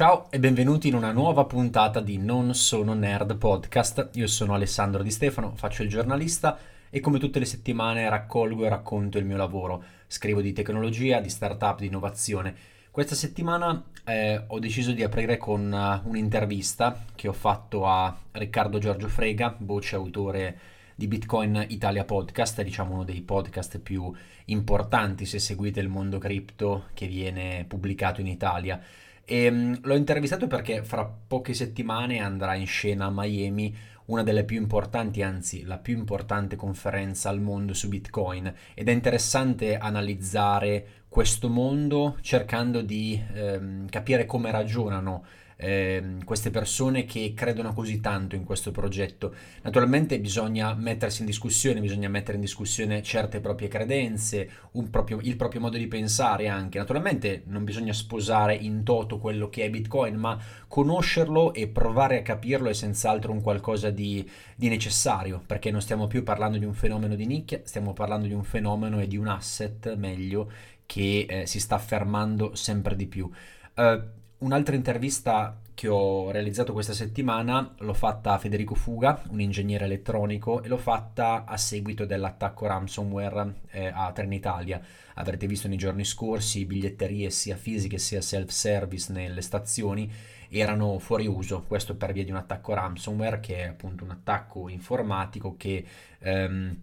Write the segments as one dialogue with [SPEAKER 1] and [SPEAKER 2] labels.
[SPEAKER 1] Ciao e benvenuti in una nuova puntata di Non sono nerd podcast. Io sono Alessandro Di Stefano, faccio il giornalista e come tutte le settimane raccolgo e racconto il mio lavoro. Scrivo di tecnologia, di startup, di innovazione. Questa settimana eh, ho deciso di aprire con uh, un'intervista che ho fatto a Riccardo Giorgio Frega, voce autore di Bitcoin Italia Podcast, diciamo uno dei podcast più importanti se seguite il mondo cripto che viene pubblicato in Italia. E, um, l'ho intervistato perché fra poche settimane andrà in scena a Miami una delle più importanti, anzi la più importante conferenza al mondo su Bitcoin. Ed è interessante analizzare questo mondo cercando di ehm, capire come ragionano eh, queste persone che credono così tanto in questo progetto. Naturalmente bisogna mettersi in discussione, bisogna mettere in discussione certe proprie credenze, proprio, il proprio modo di pensare anche. Naturalmente non bisogna sposare in toto quello che è Bitcoin, ma conoscerlo e provare a capirlo è senz'altro un qualcosa di, di necessario, perché non stiamo più parlando di un fenomeno di nicchia, stiamo parlando di un fenomeno e di un asset, meglio, che eh, si sta affermando sempre di più. Uh, Un'altra intervista che ho realizzato questa settimana l'ho fatta a Federico Fuga, un ingegnere elettronico, e l'ho fatta a seguito dell'attacco ransomware eh, a Trenitalia. Avrete visto nei giorni scorsi biglietterie sia fisiche sia self-service nelle stazioni erano fuori uso, questo per via di un attacco ransomware che è appunto un attacco informatico che... Ehm,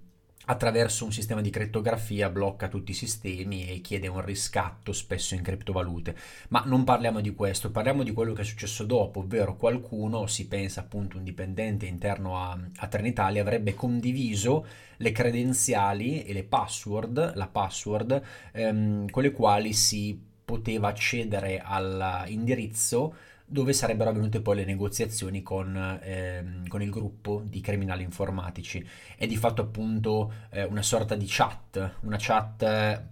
[SPEAKER 1] attraverso un sistema di crittografia blocca tutti i sistemi e chiede un riscatto spesso in criptovalute. Ma non parliamo di questo, parliamo di quello che è successo dopo, ovvero qualcuno, si pensa appunto un dipendente interno a, a Trenitalia, avrebbe condiviso le credenziali e le password, la password, ehm, con le quali si poteva accedere all'indirizzo dove sarebbero avvenute poi le negoziazioni con, ehm, con il gruppo di criminali informatici. È di fatto appunto eh, una sorta di chat, una chat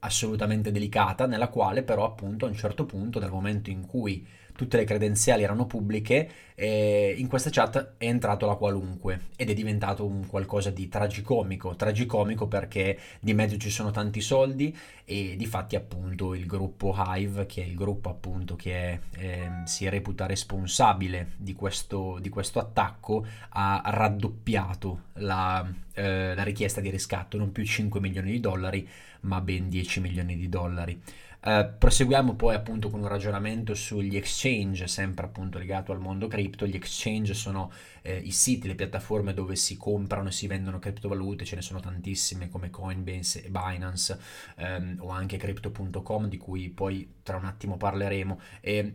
[SPEAKER 1] assolutamente delicata, nella quale però appunto a un certo punto, dal momento in cui tutte le credenziali erano pubbliche, in questa chat è entrato la qualunque ed è diventato un qualcosa di tragicomico, tragicomico perché di mezzo ci sono tanti soldi e di fatti appunto il gruppo Hive, che è il gruppo appunto che eh, si reputa responsabile di questo, di questo attacco, ha raddoppiato la, eh, la richiesta di riscatto, non più 5 milioni di dollari ma ben 10 milioni di dollari. Uh, proseguiamo poi appunto con un ragionamento sugli exchange, sempre appunto legato al mondo cripto. Gli exchange sono eh, i siti, le piattaforme dove si comprano e si vendono criptovalute, ce ne sono tantissime come Coinbase e Binance ehm, o anche crypto.com di cui poi tra un attimo parleremo. E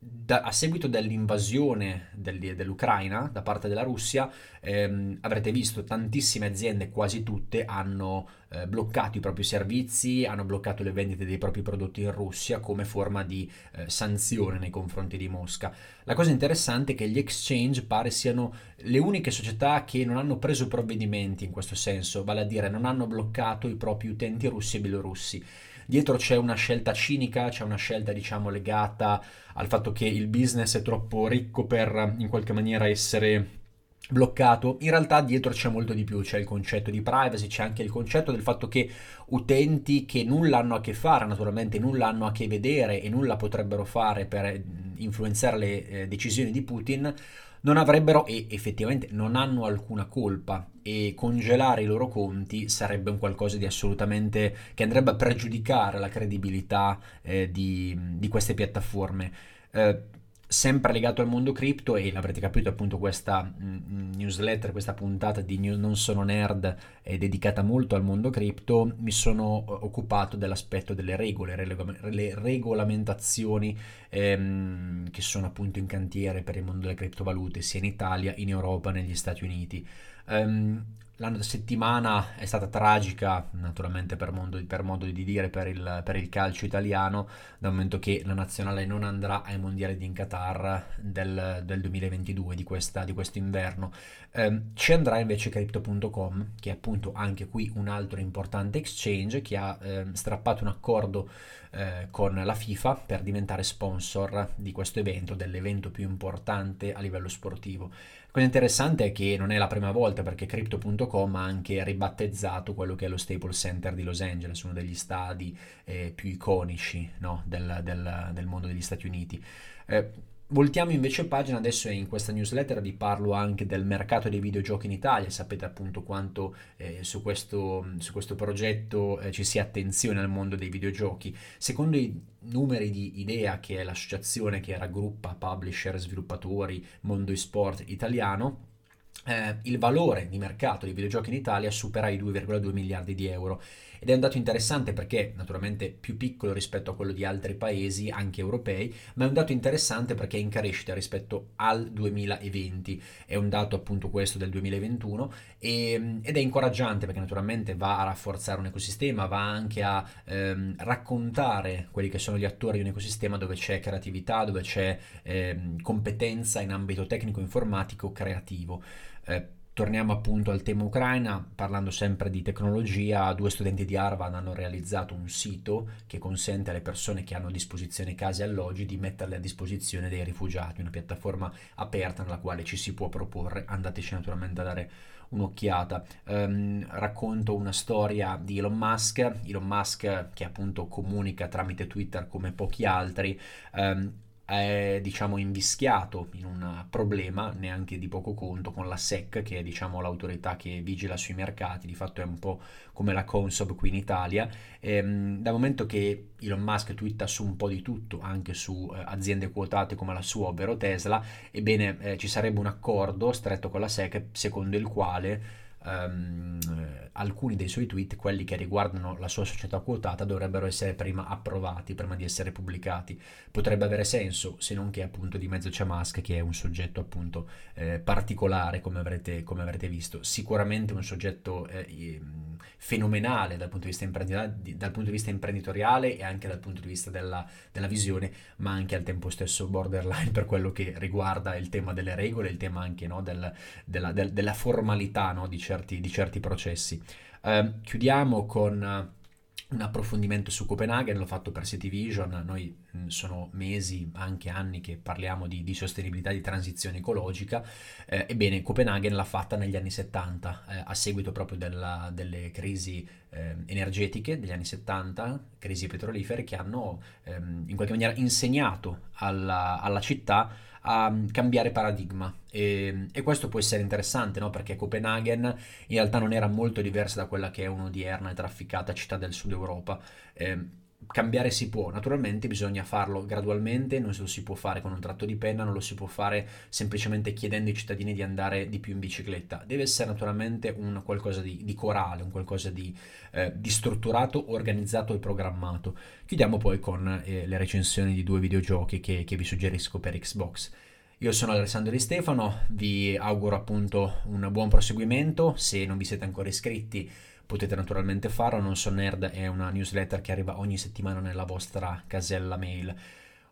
[SPEAKER 1] da, a seguito dell'invasione del, dell'Ucraina da parte della Russia, ehm, avrete visto tantissime aziende, quasi tutte, hanno eh, bloccato i propri servizi, hanno bloccato le vendite dei propri prodotti in Russia come forma di eh, sanzione nei confronti di Mosca. La cosa interessante è che gli exchange pare siano le uniche società che non hanno preso provvedimenti in questo senso, vale a dire non hanno bloccato i propri utenti russi e belorussi dietro c'è una scelta cinica, c'è una scelta diciamo legata al fatto che il business è troppo ricco per in qualche maniera essere bloccato, in realtà dietro c'è molto di più, c'è il concetto di privacy, c'è anche il concetto del fatto che utenti che nulla hanno a che fare, naturalmente nulla hanno a che vedere e nulla potrebbero fare per influenzare le eh, decisioni di Putin, non avrebbero e effettivamente non hanno alcuna colpa e congelare i loro conti sarebbe un qualcosa di assolutamente che andrebbe a pregiudicare la credibilità eh, di, di, queste piattaforme. Eh, sempre legato al mondo cripto e l'avrete capito appunto questa mm, mm, newsletter, questa puntata di Non sono nerd è dedicata molto al mondo cripto, mi sono eh, occupato dell'aspetto delle regole, le regolamentazioni ehm, che sono appunto in cantiere per il mondo delle criptovalute sia in Italia, in Europa, negli Stati Uniti. Um, la settimana è stata tragica, naturalmente per, modo, per modo di dire, per il, per il, calcio italiano, dal momento che la nazionale non andrà ai mondiali di in Qatar del, del 2022, di, questa, di questo inverno. Eh, ci andrà invece Crypto.com, che è appunto anche qui un altro importante exchange che ha eh, strappato un accordo eh, con la FIFA per diventare sponsor di questo evento, dell'evento più importante a livello sportivo. Cosa interessante è che non è la prima volta perché Crypto.com ha anche ribattezzato quello che è lo Staples Center di Los Angeles, uno degli stadi eh, più iconici no, del, del, del, mondo degli Stati Uniti. Eh, Voltiamo invece pagina, adesso in questa newsletter vi parlo anche del mercato dei videogiochi in Italia, sapete appunto quanto eh, su, questo, su, questo, progetto eh, ci sia attenzione al mondo dei videogiochi. Secondo i numeri di IDEA, che è l'associazione che raggruppa publisher, sviluppatori, mondo e-sport italiano, eh, il valore di mercato dei videogiochi in Italia supera i 2,2 miliardi di euro ed è un dato interessante perché naturalmente più piccolo rispetto a quello di altri paesi, anche europei, ma è un dato interessante perché è in crescita rispetto al 2020, è un dato appunto questo del 2021 e, ed è incoraggiante perché naturalmente va a rafforzare un ecosistema, va anche a ehm, raccontare quelli che sono gli attori di un ecosistema dove c'è creatività, dove c'è ehm, competenza in ambito tecnico, informatico, creativo. Eh, Torniamo appunto al tema Ucraina, parlando sempre di tecnologia, due studenti di Harvard hanno realizzato un sito che consente alle persone che hanno a disposizione case e alloggi di metterle a disposizione dei rifugiati, una piattaforma aperta nella quale ci si può proporre, andateci naturalmente a dare un'occhiata. Um, racconto una storia di Elon Musk, Elon Musk che appunto comunica tramite Twitter come pochi altri. Um, è diciamo invischiato in un problema neanche di poco conto con la SEC che è diciamo l'autorità che vigila sui mercati. Di fatto è un po' come la Consob qui in Italia. Ehm, dal momento che Elon Musk twitta su un po' di tutto anche su eh, aziende quotate come la sua ovvero Tesla ebbene eh, ci sarebbe un accordo stretto con la SEC secondo il quale um, alcuni dei suoi tweet, quelli che riguardano la sua società quotata, dovrebbero essere prima approvati, prima di essere pubblicati. Potrebbe avere senso, se non che appunto di mezzo c'è Musk, che è un soggetto appunto eh, particolare, come avrete, come avrete, visto. Sicuramente un soggetto eh, fenomenale dal punto, dal punto, di vista imprenditoriale e anche dal punto di vista della, della visione, ma anche al tempo stesso borderline per quello che riguarda il tema delle regole, il tema anche no, del, della, del, della, formalità no, di certi, di certi processi. Uh, chiudiamo con uh, un approfondimento su Copenaghen, l'ho fatto per City Vision, noi mm, sono mesi, anche anni che parliamo di, di sostenibilità, di transizione ecologica, eh, ebbene Copenaghen l'ha fatta negli anni 70, eh, a seguito proprio della, delle crisi eh, energetiche degli anni 70, crisi petrolifere, che hanno ehm, in qualche maniera insegnato alla, alla città a mm, cambiare paradigma e, e, questo può essere interessante no? perché Copenaghen in realtà non era molto diversa da quella che è un'odierna e trafficata città del sud Europa. Eh, cambiare si può, naturalmente bisogna farlo gradualmente, non lo si può fare con un tratto di penna, non lo si può fare semplicemente chiedendo ai cittadini di andare di più in bicicletta, deve essere naturalmente un qualcosa di, di corale, un qualcosa di, eh, di, strutturato, organizzato e programmato. Chiudiamo poi con eh, le recensioni di due videogiochi che, che vi suggerisco per Xbox. Io sono Alessandro Di Stefano, vi auguro appunto un buon proseguimento, se non vi siete ancora iscritti potete naturalmente farlo, Non So Nerd è una newsletter che arriva ogni settimana nella vostra casella mail.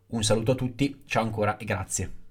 [SPEAKER 1] Un saluto a tutti, ciao ancora e grazie.